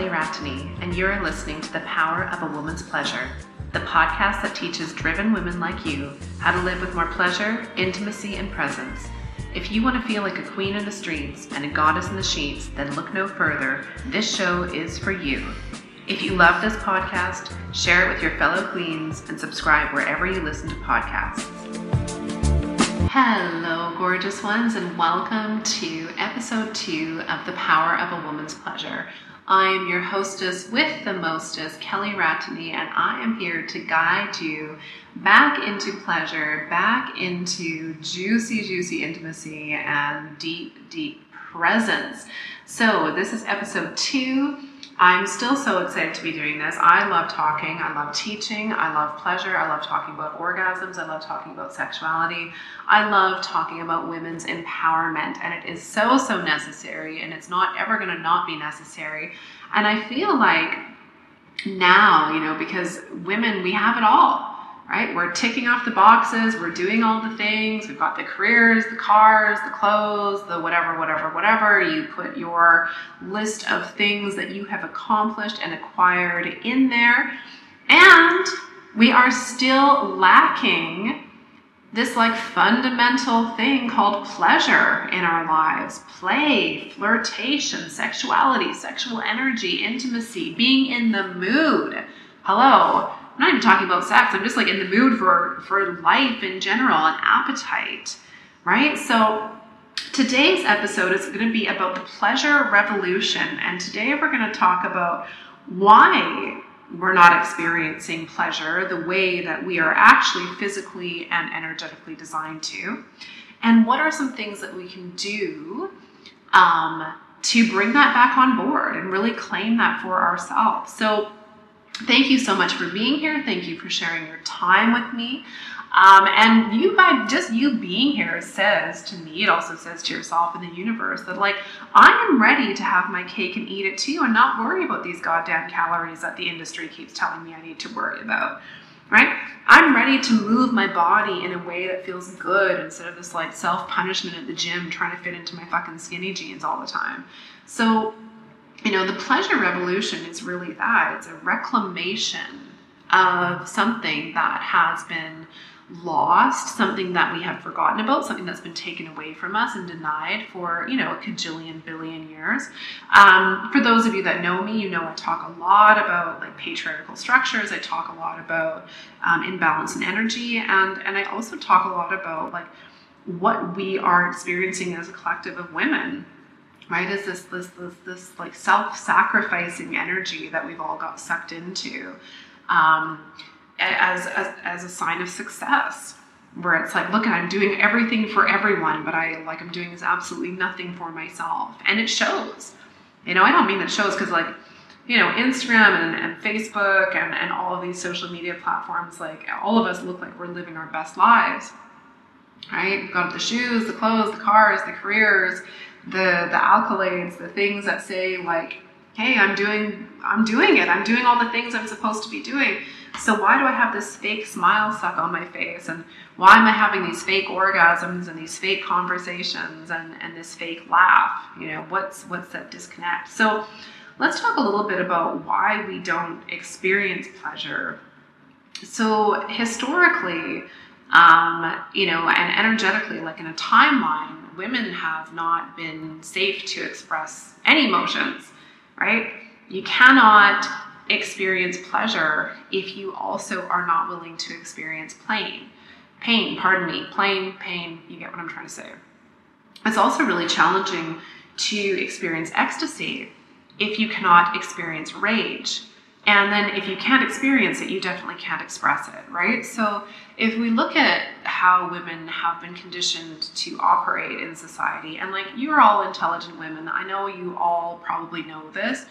Kelly Ratney, and you're listening to The Power of a Woman's Pleasure, the podcast that teaches driven women like you how to live with more pleasure, intimacy, and presence. If you want to feel like a queen in the streets and a goddess in the sheets, then look no further. This show is for you. If you love this podcast, share it with your fellow queens and subscribe wherever you listen to podcasts. Hello, gorgeous ones, and welcome to episode two of The Power of a Woman's Pleasure. I am your hostess with the mostest, Kelly Ratney, and I am here to guide you back into pleasure, back into juicy, juicy intimacy and deep, deep presence. So, this is episode two I'm still so excited to be doing this. I love talking, I love teaching, I love pleasure, I love talking about orgasms, I love talking about sexuality, I love talking about women's empowerment, and it is so, so necessary, and it's not ever going to not be necessary. And I feel like now, you know, because women, we have it all right? We're ticking off the boxes, we're doing all the things. We've got the careers, the cars, the clothes, the whatever, whatever, whatever. You put your list of things that you have accomplished and acquired in there. And we are still lacking this like fundamental thing called pleasure in our lives play, flirtation, sexuality, sexual energy, intimacy, being in the mood. Hello I'm not even talking about sex. I'm just like in the mood for for life in general and appetite, right? So today's episode is going to be about the pleasure revolution, and today we're going to talk about why we're not experiencing pleasure the way that we are actually physically and energetically designed to, and what are some things that we can do um, to bring that back on board and really claim that for ourselves. So Thank you so much for being here. Thank you for sharing your time with me. Um, and you, by just you being here, says to me, it also says to yourself in the universe that, like, I am ready to have my cake and eat it too and not worry about these goddamn calories that the industry keeps telling me I need to worry about. Right? I'm ready to move my body in a way that feels good instead of this like self punishment at the gym trying to fit into my fucking skinny jeans all the time. So you know, the pleasure revolution is really that it's a reclamation of something that has been lost, something that we have forgotten about, something that's been taken away from us and denied for, you know, a cajillion billion years. Um, for those of you that know me, you know I talk a lot about like patriarchal structures. I talk a lot about um, imbalance in energy, and and I also talk a lot about like what we are experiencing as a collective of women right? Is this this this this like self-sacrificing energy that we've all got sucked into um, as, as as a sign of success, where it's like, look, I'm doing everything for everyone, but I like I'm doing is absolutely nothing for myself, and it shows. You know, I don't mean it shows because like you know, Instagram and, and Facebook and, and all of these social media platforms, like all of us look like we're living our best lives, right? We've got the shoes, the clothes, the cars, the careers, the the accolades, the things that say like, hey, I'm doing I'm doing it. I'm doing all the things I'm supposed to be doing. So why do I have this fake smile stuck on my face? And why am I having these fake orgasms and these fake conversations and, and this fake laugh? You know, what's what's that disconnect? So let's talk a little bit about why we don't experience pleasure. So historically, um, you know, and energetically, like in a timeline, women have not been safe to express any emotions, right? You cannot experience pleasure if you also are not willing to experience pain. Pain, pardon me, pain, pain, you get what I'm trying to say. It's also really challenging to experience ecstasy if you cannot experience rage and then if you can't experience it, you definitely can't express it, right? So if we look at how women have been conditioned to operate in society, and like you're all intelligent women, I know you all probably know this,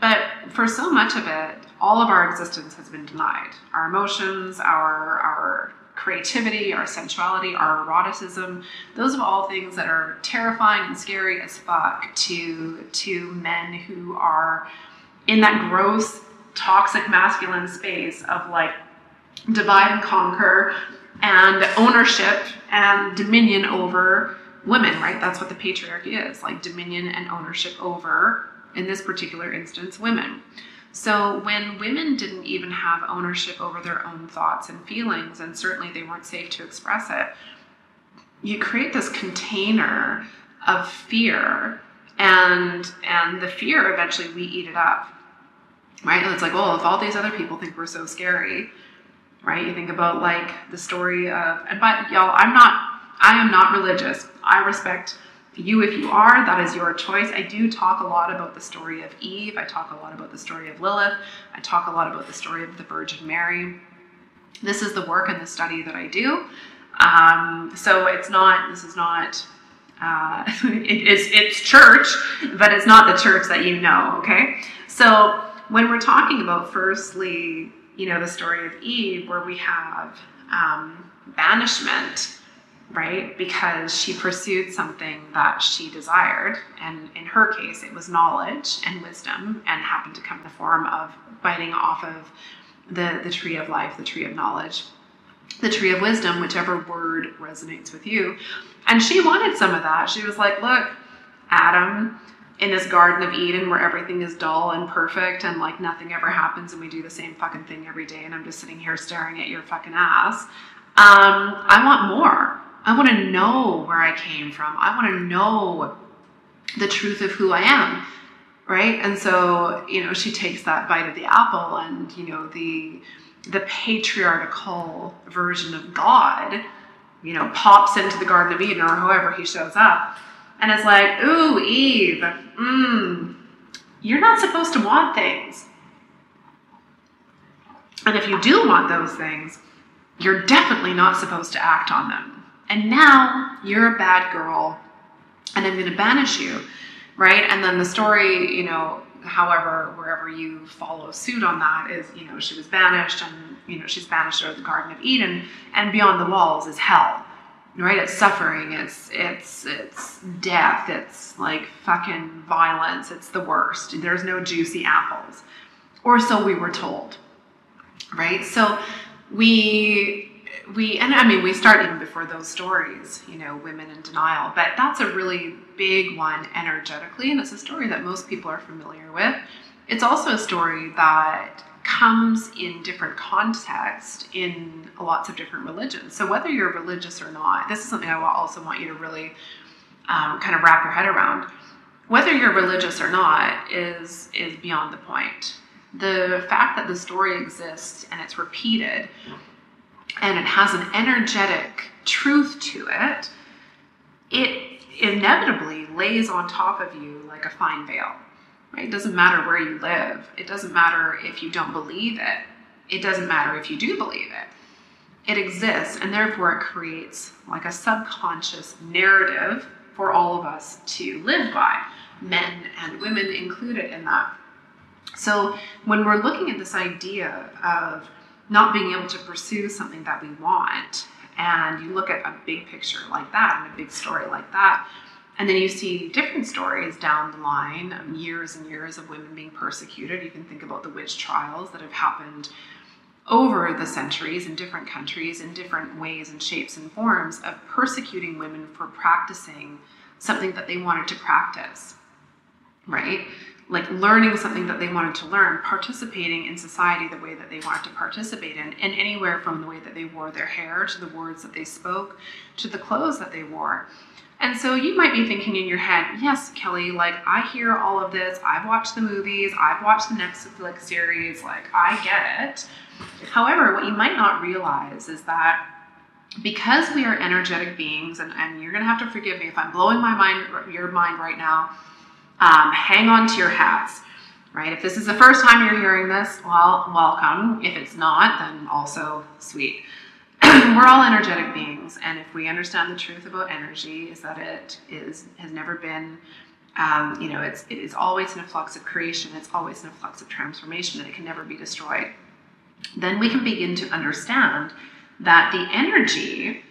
but for so much of it, all of our existence has been denied. Our emotions, our our creativity, our sensuality, our eroticism, those are all things that are terrifying and scary as fuck to to men who are in that gross toxic masculine space of like divide and conquer and ownership and dominion over women, right? That's what the patriarchy is like dominion and ownership over in this particular instance, women. So when women didn't even have ownership over their own thoughts and feelings, and certainly they weren't safe to express it, you create this container of fear, and and the fear eventually we eat it up, right? And it's like, well, if all these other people think we're so scary, right? You think about like the story of, and but y'all, I'm not, I am not religious. I respect you if you are, that is your choice. I do talk a lot about the story of Eve. I talk a lot about the story of Lilith. I talk a lot about the story of the Virgin Mary. This is the work and the study that I do. Um, so it's not, this is not, uh, it is, it's church, but it's not the church that you know, okay? So when we're talking about firstly, you know, the story of Eve, where we have um, banishment, right? Because she pursued something that she desired. And in her case, it was knowledge and wisdom, and happened to come in the form of biting off of the, the tree of life, the tree of knowledge, the tree of wisdom, whichever word resonates with you. And she wanted some of that. She was like, Look, Adam, in this Garden of Eden where everything is dull and perfect and like nothing ever happens and we do the same fucking thing every day and I'm just sitting here staring at your fucking ass. Um, I want more. I want to know where I came from. I want to know the truth of who I am. Right. And so, you know, she takes that bite of the apple and, you know, the the patriarchal version of God, you know, pops into the Garden of Eden or however he shows up. And it's like, ooh, Eve, mmm, you're not supposed to want things. And if you do want those things, you're definitely not supposed to act on them and now you're a bad girl and I'm going to banish you, right? And then the story, you know, however, wherever you follow suit on that is, you know, she was banished and, you know, she's banished out of the Garden of Eden and beyond the walls is hell, right? It's suffering, it's, it's, it's death, it's like fucking violence, it's the worst. There's no juicy apples. Or so we were told, right? So we we and I mean we start even before those stories, you know, women in denial, but that's a really big one energetically, and it's a story that most people are familiar with. It's also a story that comes in different contexts in lots of different religions. So whether you're religious or not, this is something I also want you to really um, kind of wrap your head around. Whether you're religious or not is is beyond the point. The fact that the story exists and it's repeated and it has an energetic truth to it, it inevitably lays on top of you like a fine veil. Right? It doesn't matter where you live. It doesn't matter if you don't believe it. It doesn't matter if you do believe it. It exists, and therefore it creates like a subconscious narrative for all of us to live by, men and women included in that. So when we're looking at this idea of not being able to pursue something that we want. And you look at a big picture like that and a big story like that, and then you see different stories down the line, um, years and years of women being persecuted. You can think about the witch trials that have happened over the centuries in different countries in different ways and shapes and forms of persecuting women for practicing something that they wanted to practice, right? like learning something that they wanted to learn, participating in society the way that they wanted to participate in, and anywhere from the way that they wore their hair to the words that they spoke to the clothes that they wore. And so you might be thinking in your head, yes, Kelly, like I hear all of this. I've watched the movies, I've watched the Netflix series, like I get it. However, what you might not realize is that because we are energetic beings, and, and you're gonna have to forgive me if I'm blowing my mind your mind right now um, hang on to your hats, right? If this is the first time you're hearing this, well, welcome. If it's not, then also sweet. We're all energetic beings, and if we understand the truth about energy, is that it is has never been um, you know, it's it is always in a flux of creation. It's always in a flux of transformation, and it can never be destroyed. Then we can begin to understand that the energy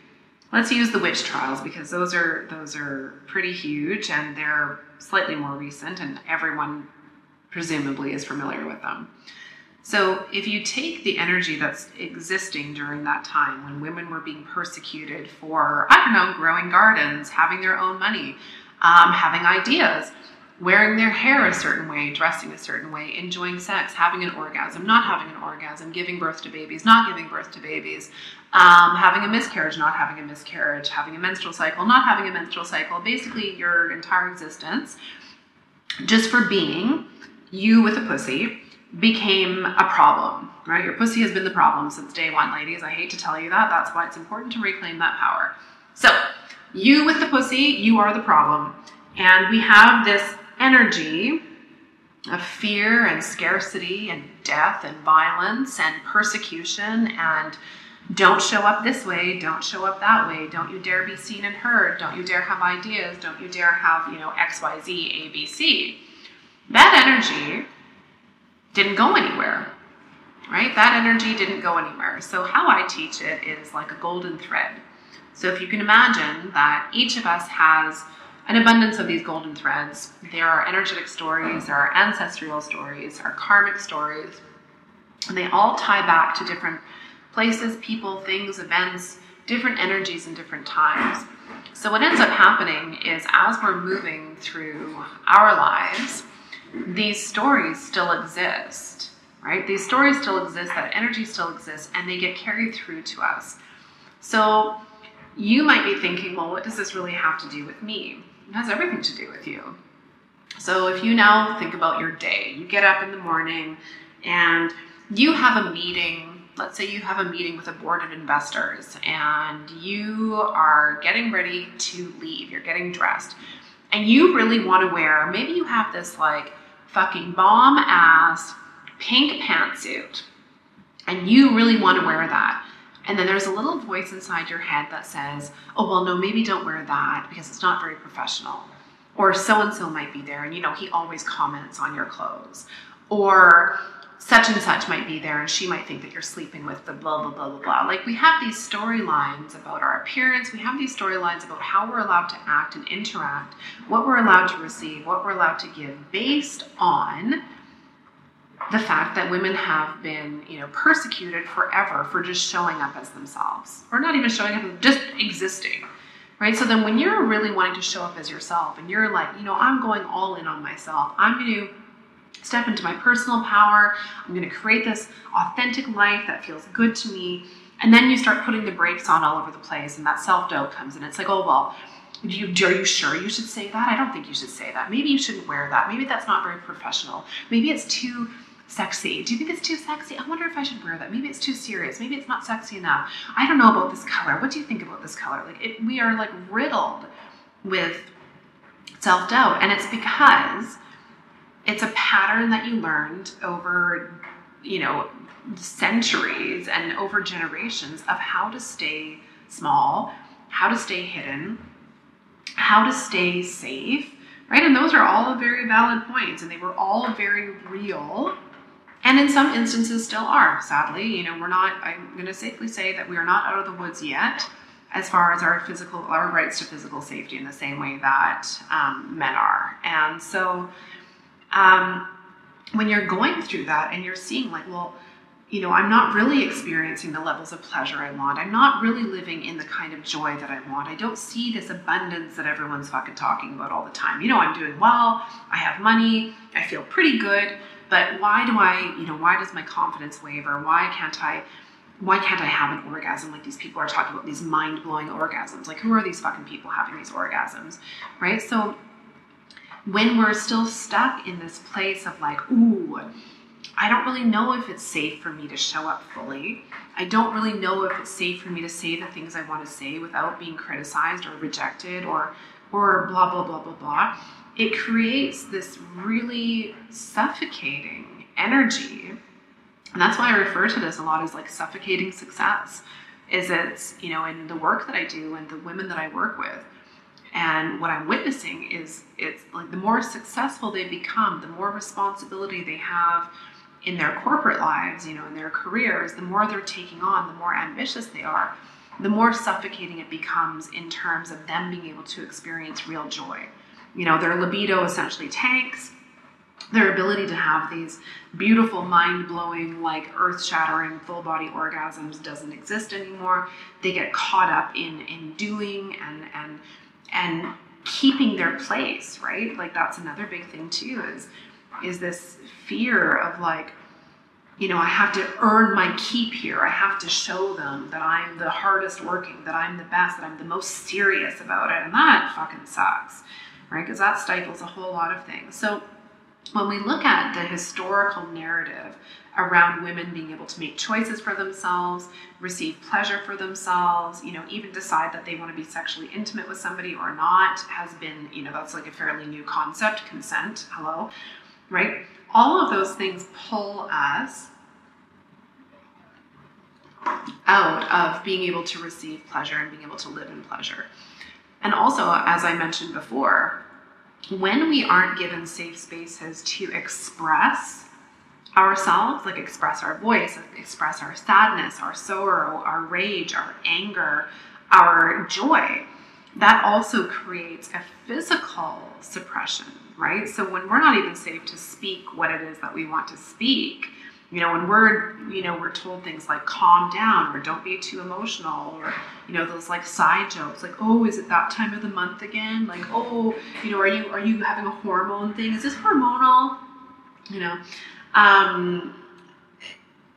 Let's use the witch trials because those are those are pretty huge and they're slightly more recent and everyone presumably is familiar with them. So if you take the energy that's existing during that time when women were being persecuted for, I don't know, growing gardens, having their own money, um, having ideas, wearing their hair a certain way, dressing a certain way, enjoying sex, having an orgasm, not having an orgasm, giving birth to babies, not giving birth to babies, um, having a miscarriage, not having a miscarriage, having a menstrual cycle, not having a menstrual cycle, basically your entire existence, just for being you with a pussy became a problem, right? Your pussy has been the problem since day one, ladies. I hate to tell you that. That's why it's important to reclaim that power. So, you with the pussy, you are the problem. And we have this energy of fear and scarcity and death and violence and persecution and don't show up this way, don't show up that way, don't you dare be seen and heard, don't you dare have ideas, don't you dare have, you know, XYZ, ABC. That energy didn't go anywhere, right? That energy didn't go anywhere. So, how I teach it is like a golden thread. So, if you can imagine that each of us has an abundance of these golden threads. There are energetic stories, there are ancestral stories, there are karmic stories, and they all tie back to different places, people, things, events, different energies and different times. So, what ends up happening is as we're moving through our lives, these stories still exist, right? These stories still exist, that energy still exists, and they get carried through to us. So, you might be thinking, well, what does this really have to do with me? It has everything to do with you. So if you now think about your day, you get up in the morning and you have a meeting. Let's say you have a meeting with a board of investors and you are getting ready to leave. You're getting dressed and you really want to wear, maybe you have this like fucking bomb ass pink pantsuit and you really want to wear that. And then there's a little voice inside your head that says, oh, well, no, maybe don't wear that because it's not very professional. Or so and so might be there, and you know, he always comments on your clothes. Or such and such might be there, and she might think that you're sleeping with the blah, blah, blah, blah, blah. Like we have these storylines about our appearance, we have these storylines about how we're allowed to act and interact, what we're allowed to receive, what we're allowed to give based on the fact that women have been, you know, persecuted forever for just showing up as themselves, or not even showing up, just existing, right? So then, when you're really wanting to show up as yourself, and you're like, you know, I'm going all in on myself, I'm going to step into my personal power, I'm going to create this authentic life that feels good to me, and then you start putting the brakes on all over the place, and that self doubt comes in. It's like, oh well. You, are you sure you should say that? I don't think you should say that. Maybe you shouldn't wear that. Maybe that's not very professional. Maybe it's too sexy. Do you think it's too sexy? I wonder if I should wear that. Maybe it's too serious. Maybe it's not sexy enough. I don't know about this color. What do you think about this color? Like it, we are like riddled with self-doubt and it's because it's a pattern that you learned over, you know, centuries and over generations of how to stay small, how to stay hidden, how to stay safe, right? And those are all very valid points and they were all very real and in some instances still are sadly you know we're not i'm going to safely say that we are not out of the woods yet as far as our physical our rights to physical safety in the same way that um, men are and so um, when you're going through that and you're seeing like well you know i'm not really experiencing the levels of pleasure i want i'm not really living in the kind of joy that i want i don't see this abundance that everyone's fucking talking about all the time you know i'm doing well i have money i feel pretty good but why do I, you know, why does my confidence waver? Why can't I, why can't I have an orgasm like these people are talking about these mind blowing orgasms? Like, who are these fucking people having these orgasms? Right? So, when we're still stuck in this place of like, ooh, I don't really know if it's safe for me to show up fully. I don't really know if it's safe for me to say the things I want to say without being criticized or rejected or or blah blah blah blah blah it creates this really suffocating energy. And that's why I refer to this a lot as like suffocating success. Is it's, you know, in the work that I do and the women that I work with. And what I'm witnessing is it's like the more successful they become, the more responsibility they have in their corporate lives, you know, in their careers, the more they're taking on, the more ambitious they are, the more suffocating it becomes in terms of them being able to experience real joy you know, their libido essentially tanks. Their ability to have these beautiful, mind blowing, like earth shattering, full body orgasms doesn't exist anymore. They get caught up in, in doing and, and, and keeping their place, right? Like that's another big thing too is is this fear of like you know, I have to earn my keep here. I have to show them that I'm the hardest working, that I'm the best, that I'm the most serious about it. And that fucking sucks, right? Because that stifles a whole lot of things. So when we look at the historical narrative around women being able to make choices for themselves, receive pleasure for themselves, you know, even decide that they want to be sexually intimate with somebody or not has been, you know, that's like a fairly new concept, consent, hello, right? All of those things pull us out of being able to receive pleasure and being able to live in pleasure. And also, as I mentioned before, when we aren't given safe spaces to express ourselves, like express our voice, express our sadness, our sorrow, our rage, our anger, our joy, that also creates a physical suppression, right? So when we're not even safe to speak what it is that we want to speak, you know, when we're, you know, we're told things like calm down or don't be too emotional or, you know, those like side jokes like, oh, is it that time of the month again? Like, oh, you know, are you are you having a hormone thing? Is this hormonal? You know, um,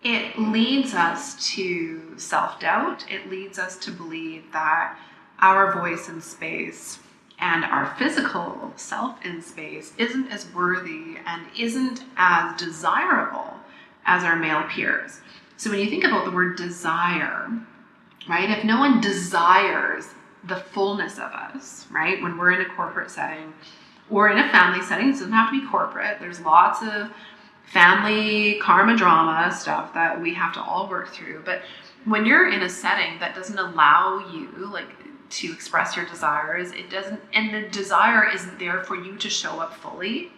it leads us to self doubt. It leads us to believe that our voice in space and our physical self in space isn't as worthy and isn't as desirable as our male peers. So when you think about the word desire, right, if no one desires the fullness of us, right, when we're in a corporate setting or in a family setting, it doesn't have to be corporate, there's lots of family karma drama stuff that we have to all work through. But when you're in a setting that doesn't allow you, like, to express your desires, it doesn't, and the desire isn't there for you to show up fully,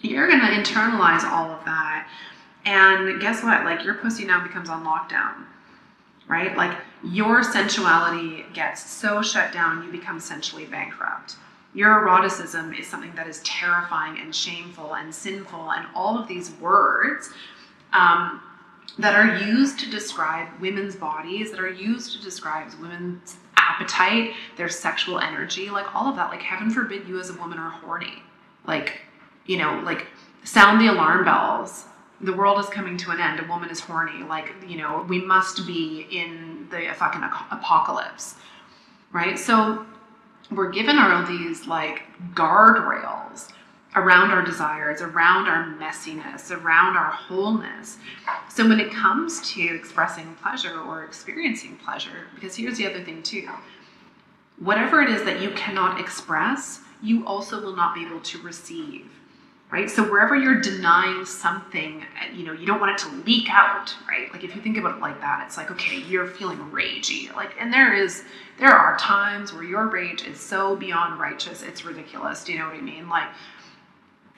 you're going to internalize all of that and guess what? Like your pussy now becomes on lockdown, right? Like your sensuality gets so shut down, you become sensually bankrupt. Your eroticism is something that is terrifying and shameful and sinful, and all of these words um, that are used to describe women's bodies, that are used to describe women's appetite, their sexual energy, like all of that. Like, heaven forbid you as a woman are horny. Like, you know, like sound the alarm bells the world is coming to an end. A woman is horny. Like, you know, we must be in the fucking apocalypse, right? So we're given all these like guardrails around our desires, around our messiness, around our wholeness. So when it comes to expressing pleasure or experiencing pleasure, because here's the other thing too whatever it is that you cannot express, you also will not be able to receive right? So wherever you're denying something, you know, you don't want it to leak out, right? Like if you think about it like that, it's like, okay, you're feeling ragey. Like, and there is, there are times where your rage is so beyond righteous, it's ridiculous. Do you know what I mean? Like,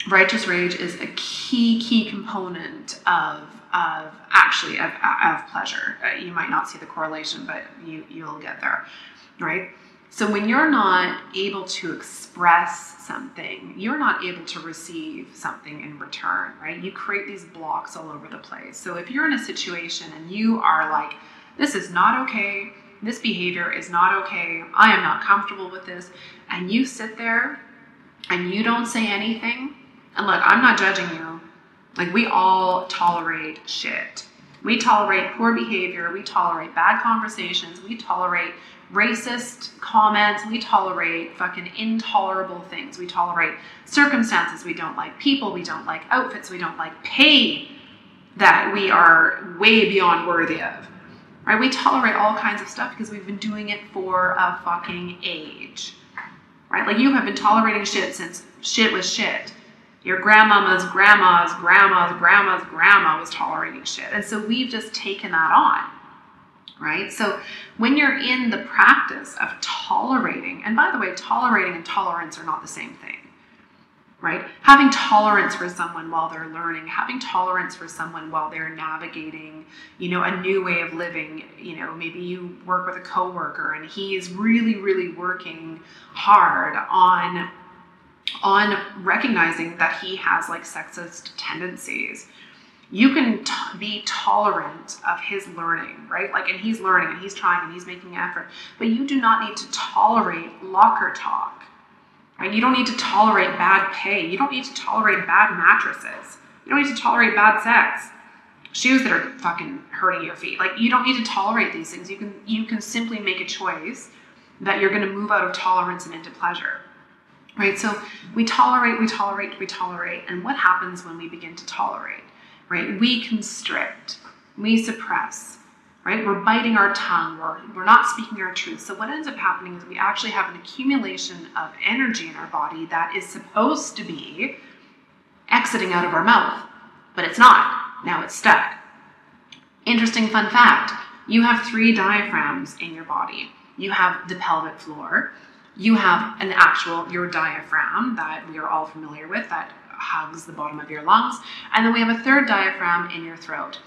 righteous rage is a key, key component of, of actually of, of pleasure. Uh, you might not see the correlation, but you, you'll get there, right? So when you're not able to express something, you're not able to receive something in return, right? You create these blocks all over the place. So if you're in a situation and you are like, this is not okay, this behavior is not okay, I am not comfortable with this, and you sit there and you don't say anything, and look, I'm not judging you. Like, we all tolerate shit. We tolerate poor behavior, we tolerate bad conversations, we tolerate racist comments. We tolerate fucking intolerable things. We tolerate circumstances we don't like, people we don't like, outfits we don't like, pay that we are way beyond worthy of. Right? We tolerate all kinds of stuff because we've been doing it for a fucking age. Right? Like you have been tolerating shit since shit was shit. Your grandmama's grandma's grandma's grandma's grandma was tolerating shit. And so we've just taken that on right? So when you're in the practice of tolerating, and by the way, tolerating and tolerance are not the same thing, right? Having tolerance for someone while they're learning, having tolerance for someone while they're navigating, you know, a new way of living. You know, maybe you work with a coworker and he is really, really working hard on on recognizing that he has like sexist tendencies you can t- be tolerant of his learning, right? Like, and he's learning and he's trying and he's making effort, but you do not need to tolerate locker talk, Right? You don't need to tolerate bad pay. You don't need to tolerate bad mattresses. You don't need to tolerate bad sex. Shoes that are fucking hurting your feet. Like you don't need to tolerate these things. You can you can simply make a choice that you're going to move out of tolerance and into pleasure. Right? So we tolerate, we tolerate, we tolerate. And what happens when we begin to tolerate? Right? We constrict, we suppress, right? We're biting our tongue, we're, we're not speaking our truth. So, what ends up happening is we actually have an accumulation of energy in our body that is supposed to be exiting out of our mouth, but it's not. Now it's stuck. Interesting fun fact you have three diaphragms in your body. You have the pelvic floor, you have an actual, your diaphragm that we are all familiar with that hugs the bottom of your lungs, and then we have a third diaphragm in your throat.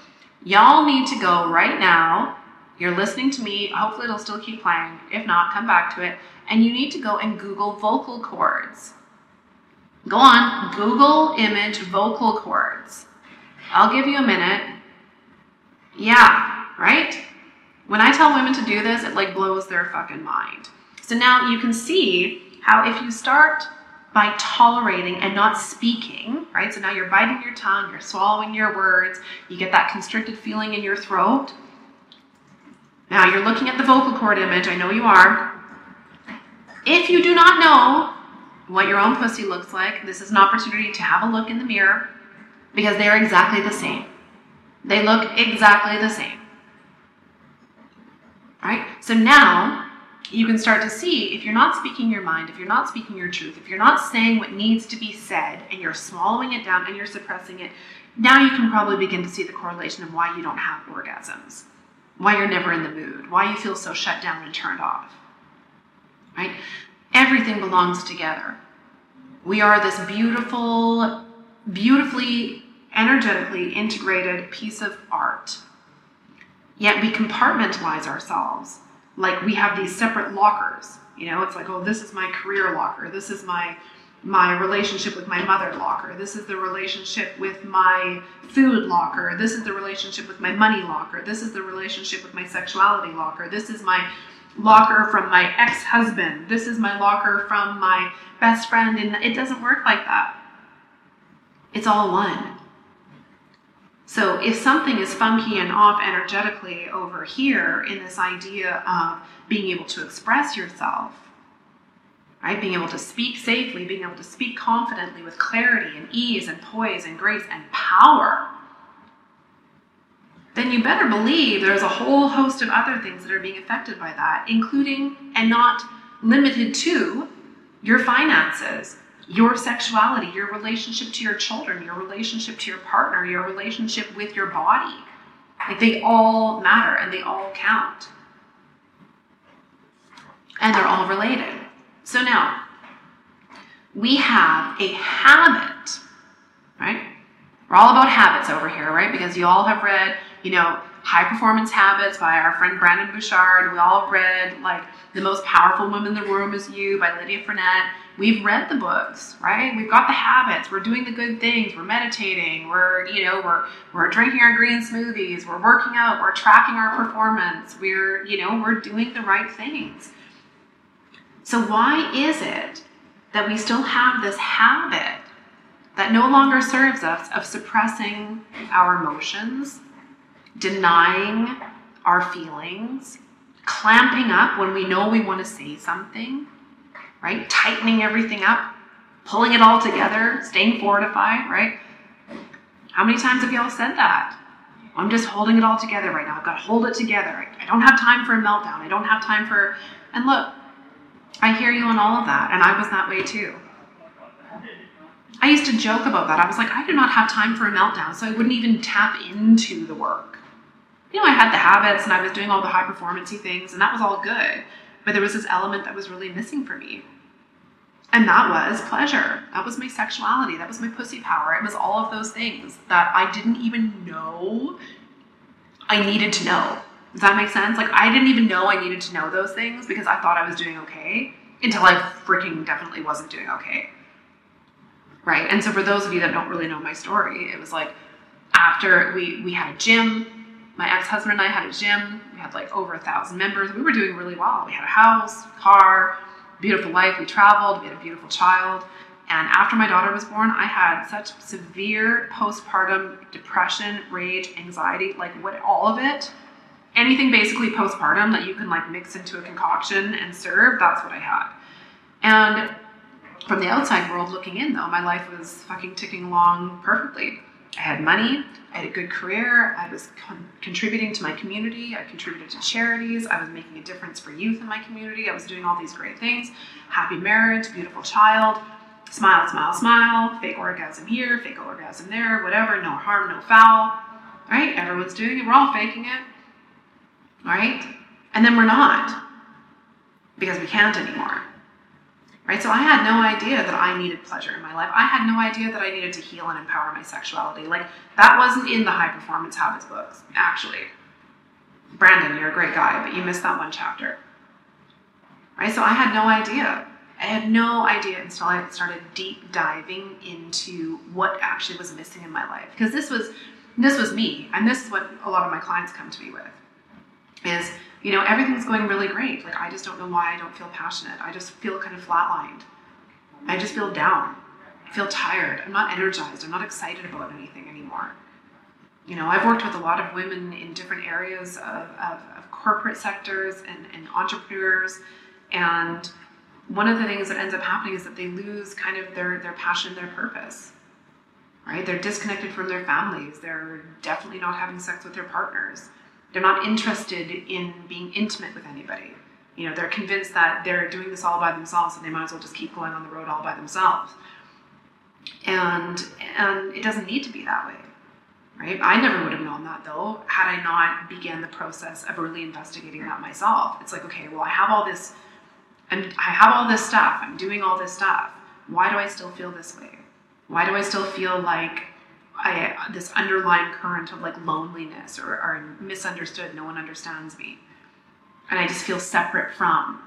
Y'all need to go right now. You're listening to me. Hopefully, it'll still keep playing. If not, come back to it. And you need to go and Google vocal cords. Go on, Google image vocal cords. I'll give you a minute. Yeah, right? When I tell women to do this, it like blows their fucking mind. So now you can see how if you start by tolerating and not speaking, right? So now you're biting your tongue, you're swallowing your words, you get that constricted feeling in your throat. Now you're looking at the vocal cord image, I know you are. If you do not know what your own pussy looks like, this is an opportunity to have a look in the mirror because they are exactly the same. They look exactly the same. Right? So now you can start to see if you're not speaking your mind, if you're not speaking your truth, if you're not saying what needs to be said and you're swallowing it down and you're suppressing it, now you can probably begin to see the correlation of why you don't have orgasms, why you're never in the mood, why you feel so shut down and turned off. Right? Everything belongs together. We are this beautiful, beautifully, energetically integrated piece of art. Yet we compartmentalize ourselves like we have these separate lockers. You know, it's like, oh, this is my career locker. This is my my relationship with my mother locker. This is the relationship with my food locker. This is the relationship with my money locker. This is the relationship with my sexuality locker. This is my locker from my ex-husband. This is my locker from my best friend and it doesn't work like that. It's all one. So if something is funky and off energetically over here in this idea of being able to express yourself, right? Being able to speak safely, being able to speak confidently with clarity and ease and poise and grace and power, then you better believe there's a whole host of other things that are being affected by that, including and not limited to your finances, your sexuality, your relationship to your children, your relationship to your partner, your relationship with your body. Like they all matter and they all count. And they're all related. So now, we have a habit, right? We're all about habits over here, right? Because you all have read, you know, High Performance Habits by our friend Brendon Burchard. We all read, like, The Most Powerful Woman in the Room is You by Lydia Fenet. We've read the books, right? We've got the habits. We're doing the good things. We're meditating. We're, you know, we're we're drinking our green smoothies. We're working out. We're tracking our performance. We're, you know, we're doing the right things. So why is it that we still have this habit that no longer serves us of suppressing our emotions, denying our feelings, clamping up when we know we want to say something? right? Tightening everything up, pulling it all together, staying fortified, right? How many times have y'all said that? I'm just holding it all together right now. I've got to hold it together. I don't have time for a meltdown. I don't have time for. And look, I hear you on all of that, and I was that way too. I used to joke about that. I was like, I do not have time for a meltdown, so I wouldn't even tap into the work. You know, I had the habits and I was doing all the high performancey things, and that was all good. But there was this element that was really missing for me. And that was pleasure. That was my sexuality. That was my pussy power. It was all of those things that I didn't even know I needed to know. Does that make sense? Like, I didn't even know I needed to know those things because I thought I was doing okay until I freaking definitely wasn't doing okay. Right? And so, for those of you that don't really know my story, it was like after we, we had a gym, my ex husband and I had a gym. We had like over a thousand members. We were doing really well. We had a house, car, beautiful life. We traveled, we had a beautiful child. And after my daughter was born, I had such severe postpartum depression, rage, anxiety, like what all of it. Anything basically postpartum that you can like mix into a concoction and serve, that's what I had. And from the outside world looking in though, my life was fucking ticking along perfectly. I had money, I had a good career, I was con- contributing to my community, I contributed to charities, I was making a difference for youth in my community, I was doing all these great things. Happy marriage, beautiful child, smile, smile, smile, fake orgasm here, fake orgasm there, whatever, no harm, no foul. Right? Everyone's doing it, we're all faking it. Right? And then we're not because we can't anymore. Right? So I had no idea that I needed pleasure in my life. I had no idea that I needed to heal and empower my sexuality. Like that wasn't in the high performance habits books, actually. Brendon, you're a great guy, but you missed that one chapter. Right? So I had no idea. I had no idea until I started deep diving into what actually was missing in my life. Because this was this was me, and this is what a lot of my clients come to me with. Is you know everything's going really great. Like I just don't know why I don't feel passionate. I just feel kind of flatlined. I just feel down. I feel tired. I'm not energized. I'm not excited about anything anymore. You know, I've worked with a lot of women in different areas of, of, of corporate sectors and, and entrepreneurs, and one of the things that ends up happening is that they lose kind of their, their passion, their purpose. Right? They're disconnected from their families. They're definitely not having sex with their partners. They're not interested in being intimate with anybody. You know, they're convinced that they're doing this all by themselves and they might as well just keep going on the road all by themselves. And and it doesn't need to be that way. Right? I never would have known that though had I not began the process of really investigating that myself. It's like, okay, well I have all this and I have all this stuff, I'm doing all this stuff. Why do I still feel this way? Why do I still feel like I this underlying current of like loneliness or, or misunderstood, no one understands me. And I just feel separate from,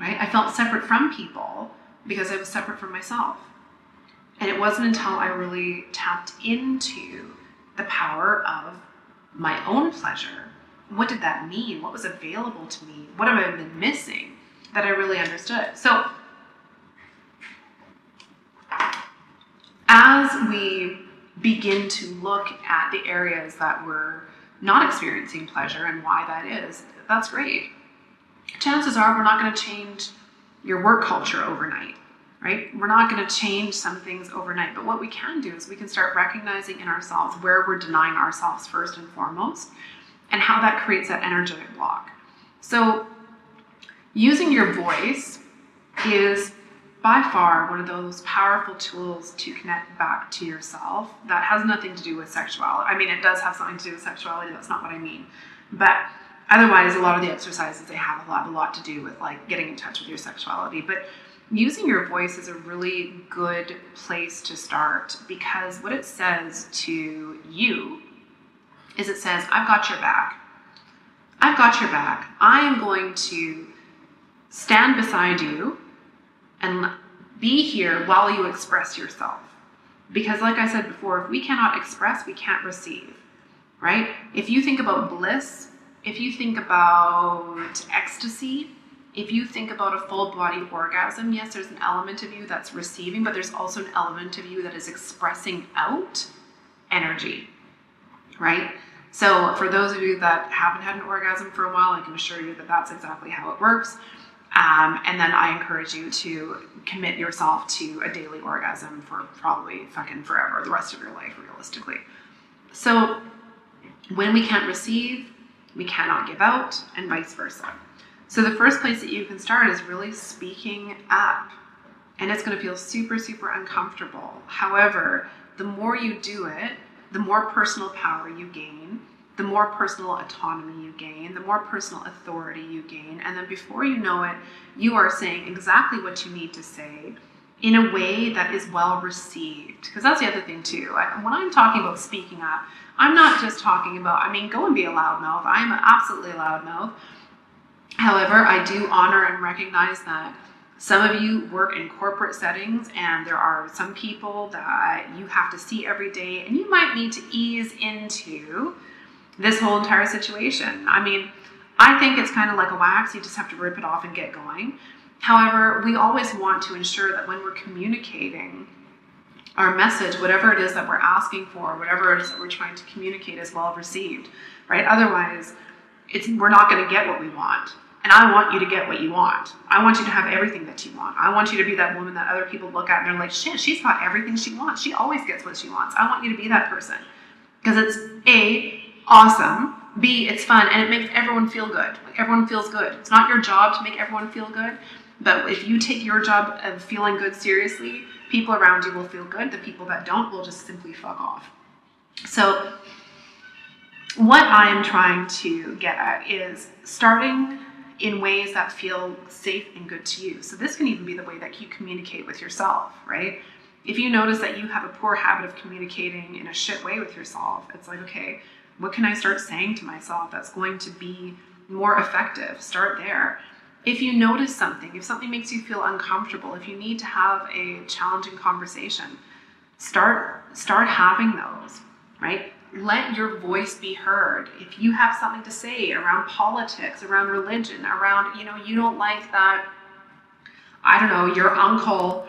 right? I felt separate from people because I was separate from myself. And it wasn't until I really tapped into the power of my own pleasure. What did that mean? What was available to me? What have I been missing? that I really understood. So, as we begin to look at the areas that we're not experiencing pleasure and why that is, that's great. Chances are we're not going to change your work culture overnight, right? We're not going to change some things overnight, but what we can do is we can start recognizing in ourselves where we're denying ourselves first and foremost and how that creates that energetic block. So, Using your voice is by far one of those powerful tools to connect back to yourself that has nothing to do with sexuality. I mean, it does have something to do with sexuality, that's not what I mean. But otherwise, a lot of the exercises they have a lot, a lot to do with like getting in touch with your sexuality. But using your voice is a really good place to start because what it says to you is it says, I've got your back. I've got your back. I am going to stand beside you and be here while you express yourself. Because, like I said before, if we cannot express, we can't receive, right? If you think about bliss, if you think about ecstasy, if you think about a full body orgasm, yes, there's an element of you that's receiving, but there's also an element of you that is expressing out energy, right? So, for those of you that haven't had an orgasm for a while, I can assure you that that's exactly how it works. Um, and then I encourage you to commit yourself to a daily orgasm for probably fucking forever, the rest of your life, realistically. So when we can't receive, we cannot give out, and vice versa. So the first place that you can start is really speaking up. And it's going to feel super, super uncomfortable. However, the more you do it, the more personal power you gain the more personal autonomy you gain, the more personal authority you gain. And then before you know it, you are saying exactly what you need to say in a way that is well received. Because that's the other thing, too. I, when I'm talking about speaking up, I'm not just talking about, I mean, go and be a loudmouth. I'm absolutely a loudmouth. However, I do honor and recognize that some of you work in corporate settings, and there are some people that you have to see every day, and you might need to ease into this whole entire situation. I mean, I think it's kind of like a wax, you just have to rip it off and get going. However, we always want to ensure that when we're communicating our message, whatever it is that we're asking for, whatever it is that we're trying to communicate, is well received, right? Otherwise, it's we're not going to get what we want. And I want you to get what you want. I want you to have everything that you want. I want you to be that woman that other people look at and they're like, shit, she's got everything she wants. She always gets what she wants. I want you to be that person. Because it's A, awesome. B, it's fun and it makes everyone feel good. Like everyone feels good. It's not your job to make everyone feel good. But if you take your job of feeling good seriously, people around you will feel good. The people that don't will just simply fuck off. So, what I am trying to get at is starting in ways that feel safe and good to you. So, this can even be the way that you communicate with yourself, right? If you notice that you have a poor habit of communicating in a shit way with yourself, it's like, okay, what can I start saying to myself that's going to be more effective? Start there if you notice something, if something makes you feel uncomfortable, if you need to have a challenging conversation, start start having those, right? Let your voice be heard. If you have something to say around politics, around religion, around, you know, you don't like that I don't know, your uncle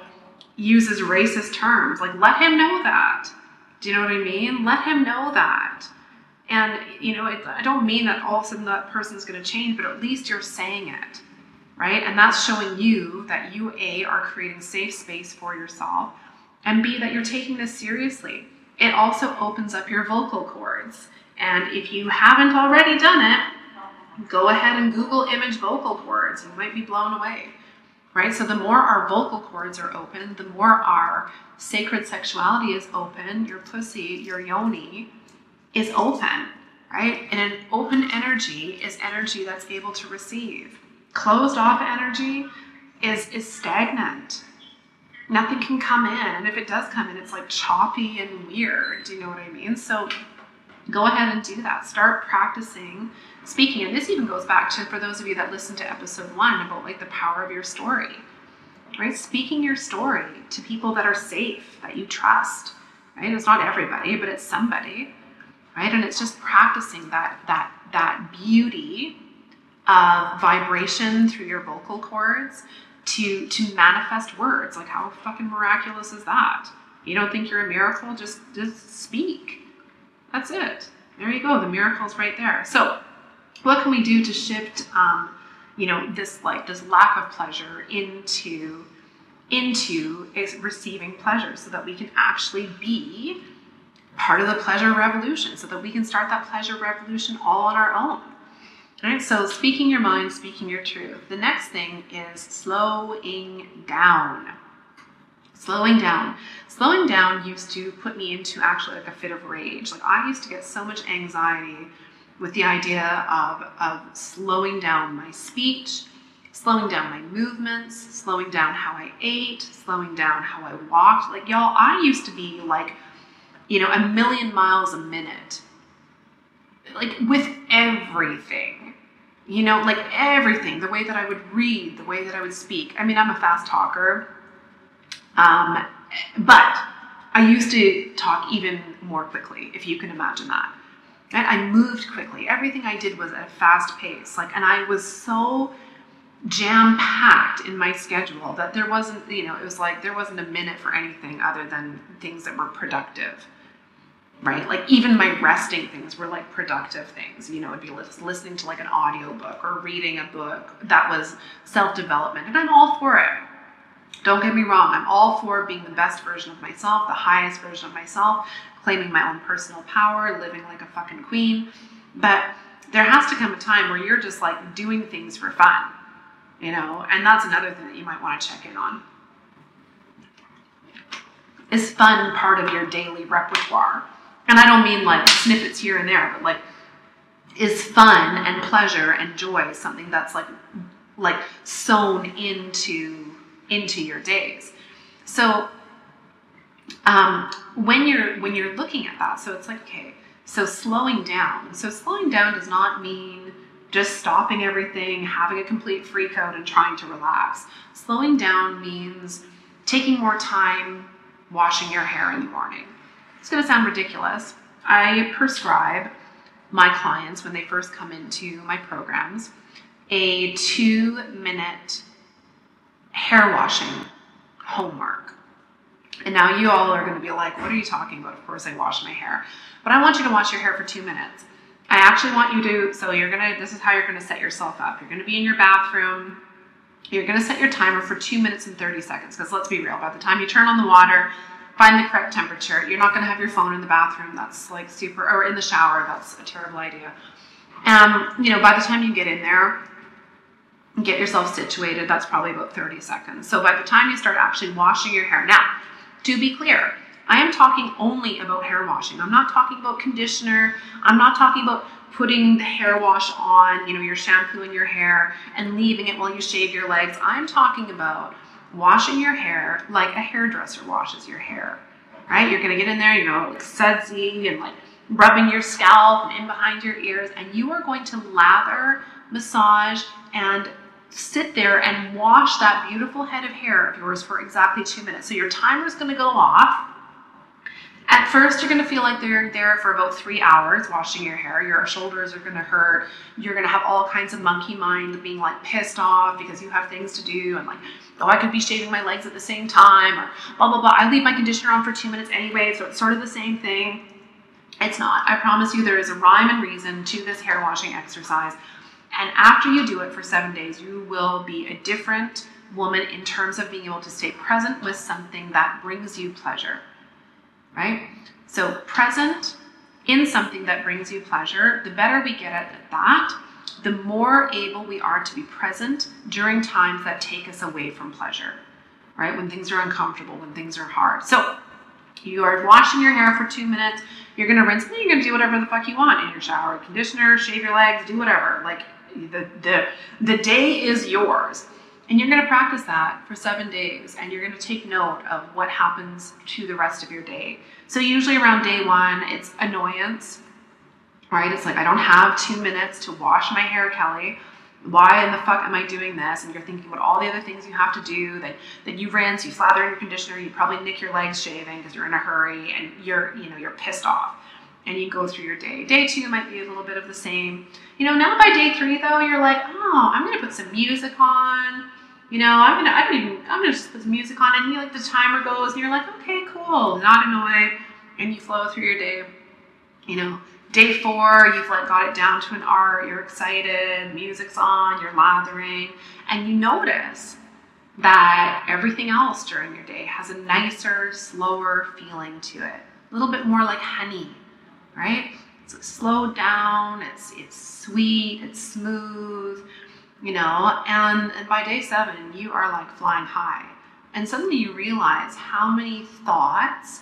uses racist terms, like let him know that. Do you know what I mean? Let him know that. And, you know, it, I don't mean that all of a sudden that person's going to change, but at least you're saying it right? And that's showing you that you, A, are creating safe space for yourself, and B, that you're taking this seriously. It also opens up your vocal cords. And if you haven't already done it, go ahead and Google image vocal cords. You might be blown away, right? So the more our vocal cords are open, the more our sacred sexuality is open, your pussy, your yoni is open, right? And an open energy is energy that's able to receive closed off energy is is stagnant. Nothing can come in, and if it does come in, it's like choppy and weird. Do you know what I mean? So go ahead and do that. Start practicing speaking. And this even goes back to for those of you that listened to episode one about like the power of your story. Right? Speaking your story to people that are safe, that you trust. Right? It's not everybody, but it's somebody. Right? And it's just practicing that that that beauty uh, vibration through your vocal cords to to manifest words. Like how fucking miraculous is that? You don't think you're a miracle? Just just speak. That's it. There you go. The miracle's right there. So, what can we do to shift, um, you know, this like this lack of pleasure into into is receiving pleasure, so that we can actually be part of the pleasure revolution, so that we can start that pleasure revolution all on our own. All right, so speaking your mind, speaking your truth. The next thing is slowing down. Slowing down. Slowing down used to put me into actually like a fit of rage. Like I used to get so much anxiety with the idea of, of slowing down my speech, slowing down my movements, slowing down how I ate, slowing down how I walked. Like y'all, I used to be like, you know, a million miles a minute. Like with everything. You know like everything. The way that i would read the way that i would speak. I mean i'm a fast talker. Um, but i used to talk even more quickly if you can imagine that. And i moved quickly. Everything i did was at a fast pace. Like and i was so jam packed in my schedule that there wasn't you know it was like there wasn't a minute for anything other than things that were productive right? Like even my resting things were like productive things. You know, it'd be listening to like an audio book or reading a book that was self-development. And I'm all for it. Don't get me wrong, I'm all for being the best version of myself, the highest version of myself, claiming my own personal power, living like a fucking queen. But there has to come a time where you're just like doing things for fun, you know, and that's another thing that you might want to check in on. Is fun part of your daily repertoire? And I don't mean like snippets here and there, but like is fun and pleasure and joy something that's like like sewn into into your days. So um, when you're when you're looking at that, so it's like okay, so slowing down. So slowing down does not mean just stopping everything, having a complete freak out, and trying to relax. Slowing down means taking more time washing your hair in the morning it's going to sound ridiculous. I prescribe my clients when they first come into my programs a two minute hair washing homework. And now you all are going to be like, what are you talking about? Of course, I wash my hair. But I want you to wash your hair for two minutes. I actually want you to, so you're going to, this is how you're going to set yourself up. You're going to be in your bathroom. You're going to set your timer for two minutes and 30 seconds. Because let's be real, by the time you turn on the water, find the correct temperature. You're not going to have your phone in the bathroom. That's like super, or in the shower. That's a terrible idea. Um, you know, by the time you get in there, get yourself situated, that's probably about 30 seconds. So by the time you start actually washing your hair, now, to be clear, I am talking only about hair washing. I'm not talking about conditioner. I'm not talking about putting the hair wash on, you know, your shampoo in your hair and leaving it while you shave your legs. I'm talking about washing your hair like a hairdresser washes your hair, right? You're gonna get in there, you know, like sudsy and like rubbing your scalp and in behind your ears, and you are going to lather, massage, and sit there and wash that beautiful head of hair of yours for exactly two minutes. So your timer is to go off. At first, you're going to feel like they're there for about three hours washing your hair. Your shoulders are going to hurt. You're going to have all kinds of monkey mind being like pissed off because you have things to do and like, oh, I could be shaving my legs at the same time or blah, blah, blah. I leave my conditioner on for two minutes anyway, so it's sort of the same thing. It's not. I promise you, there is a rhyme and reason to this hair washing exercise. And after you do it for seven days, you will be a different woman in terms of being able to stay present with something that brings you pleasure, right? So, present in something that brings you pleasure, the better we get at that, the more able we are to be present during times that take us away from pleasure, right? When things are uncomfortable, when things are hard. So, you are washing your hair for two minutes, you're gonna rinse, and you're gonna do whatever the fuck you want in your shower, conditioner, shave your legs, do whatever. Like the, the, the day is yours. And you're going to practice that for seven days, and you're going to take note of what happens to the rest of your day. So, usually around day one, it's annoyance, right? It's like, I don't have two minutes to wash my hair, Kelly. Why in the fuck am I doing this? And you're thinking about all the other things you have to do. That that you rinse, you slather in your conditioner, you probably nick your legs shaving because you're in a hurry, and you're you know you're pissed off and you go through your day. Day two might be a little bit of the same. You know, now by day three though, you're like, oh, I'm gonna put some music on. You know, I'm gonna, I don't even, I'm gonna just put some music on, and you like the timer goes, and you're like, okay, cool, not annoyed, and you flow through your day. You know, day four, you've like got it down to an art, you're excited, music's on, you're lathering, and you notice that everything else during your day has a nicer, slower feeling to it. A little bit more like honey, right? It's slowed down, it's it's sweet, it's smooth, you know, and, by day seven, you are like flying high. And suddenly you realize how many thoughts,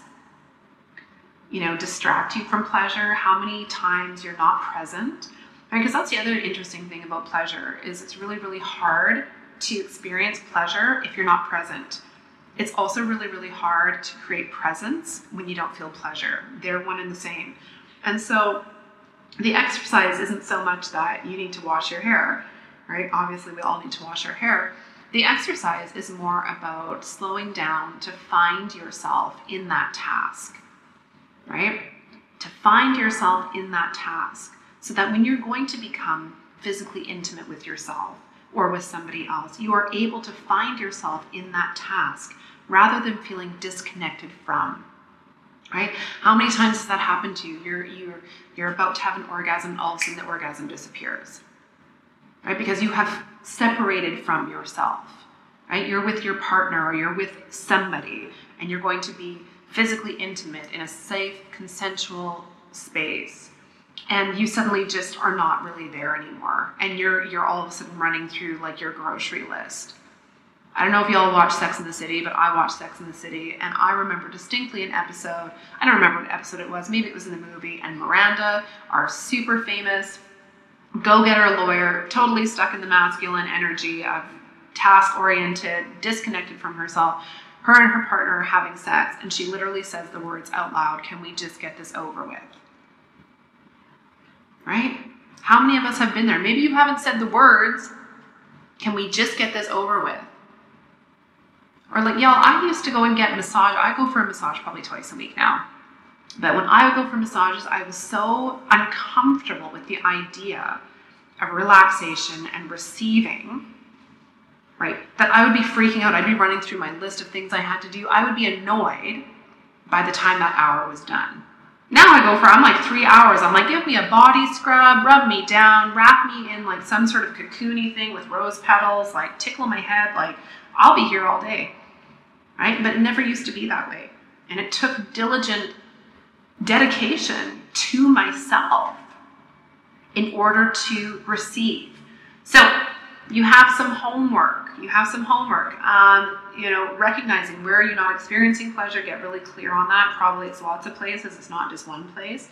you know, distract you from pleasure, how many times you're not present. Because that's the other interesting thing about pleasure is it's really, really hard to experience pleasure if you're not present. It's also really, really hard to create presence when you don't feel pleasure. They're one and the same. And so the exercise isn't so much that you need to wash your hair, right? Obviously, we all need to wash our hair. The exercise is more about slowing down to find yourself in that task, right? To find yourself in that task so that when you're going to become physically intimate with yourself or with somebody else, you are able to find yourself in that task rather than feeling disconnected from right? How many times has that happened to you? You're you're you're about to have an orgasm, and all of a sudden the orgasm disappears, right? Because you have separated from yourself, right? You're with your partner or you're with somebody, and you're going to be physically intimate in a safe, consensual space. And you suddenly just are not really there anymore. And you're you're all of a sudden running through like your grocery list I don't know if y'all watch Sex in the City, but I watched Sex in the City, and I remember distinctly an episode. I don't remember what episode it was. Maybe it was in the movie. And Miranda, our super famous go-getter lawyer, totally stuck in the masculine energy of task-oriented, disconnected from herself. Her and her partner are having sex, and she literally says the words out loud, "Can we just get this over with?" Right? How many of us have been there? Maybe you haven't said the words. Can we just get this over with? Or like, y'all, I used to go and get massage. I go for a massage probably twice a week now. But when I would go for massages, I was so uncomfortable with the idea of relaxation and receiving right? That I would be freaking out. I'd be running through my list of things I had to do. I would be annoyed by the time that hour was done. Now I go for, I'm like three hours. I'm like, give me a body scrub, rub me down, wrap me in like some sort of cocoony thing with rose petals, like tickle my head. Like, I'll be here all day, right? But it never used to be that way. And it took diligent dedication to myself in order to receive. So you have some homework. You have some homework. Um, you know, recognizing where you're not experiencing pleasure, get really clear on that. Probably it's lots of places. It's not just one place.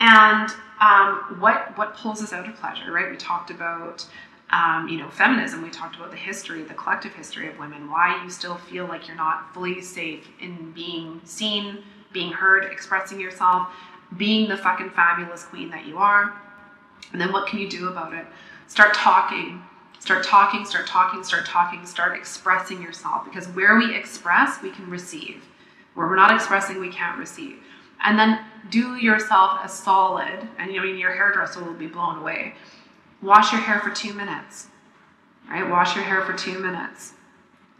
And um, what what pulls us out of pleasure, right? We talked about um, you know feminism. We talked about the history, the collective history of women. Why you still feel like you're not fully safe in being seen, being heard, expressing yourself, being the fucking fabulous queen that you are. And then what can you do about it? Start talking Start talking, start talking, start talking, start expressing yourself because where we express, we can receive. Where we're not expressing, we can't receive. And then do yourself a solid, and you know, your hairdresser will be blown away. Wash your hair for two minutes, right? Wash your hair for two minutes.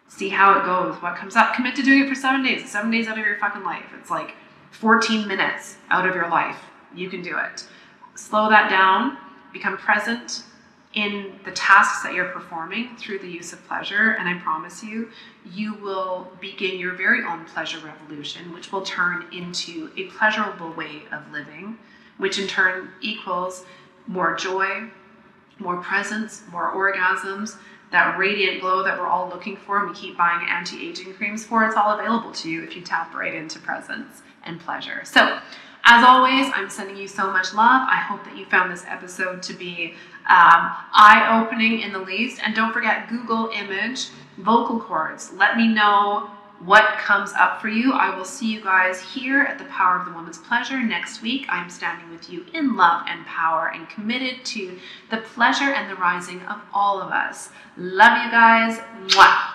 See how it goes, what comes up. Commit to doing it for seven days. Seven days out of your fucking life. It's like 14 minutes out of your life. You can do it. Slow that down, become present, in the tasks that you're performing through the use of pleasure. And I promise you, you will begin your very own pleasure revolution, which will turn into a pleasurable way of living, which in turn equals more joy, more presence, more orgasms, that radiant glow that we're all looking for and we keep buying anti-aging creams for. It's all available to you if you tap right into presence and pleasure. So, as always, I'm sending you so much love. I hope that you found this episode to be um, eye opening in the least. And don't forget Google image vocal cords. Let me know what comes up for you. I will see you guys here at the Power of the Woman's Pleasure next week. I'm standing with you in love and power and committed to the pleasure and the rising of all of us. Love you guys. Mwah.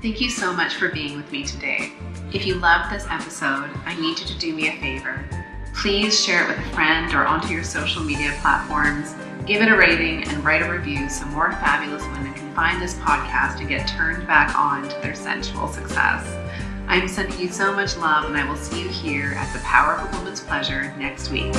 Thank you so much for being with me today. If you loved this episode, I need you to do me a favor. Please share it with a friend or onto your social media platforms. Give it a rating and write a review so more fabulous women can find this podcast and get turned back on to their sensual success. I'm sending you so much love, and I will see you here at the Power of a Woman's Pleasure next week.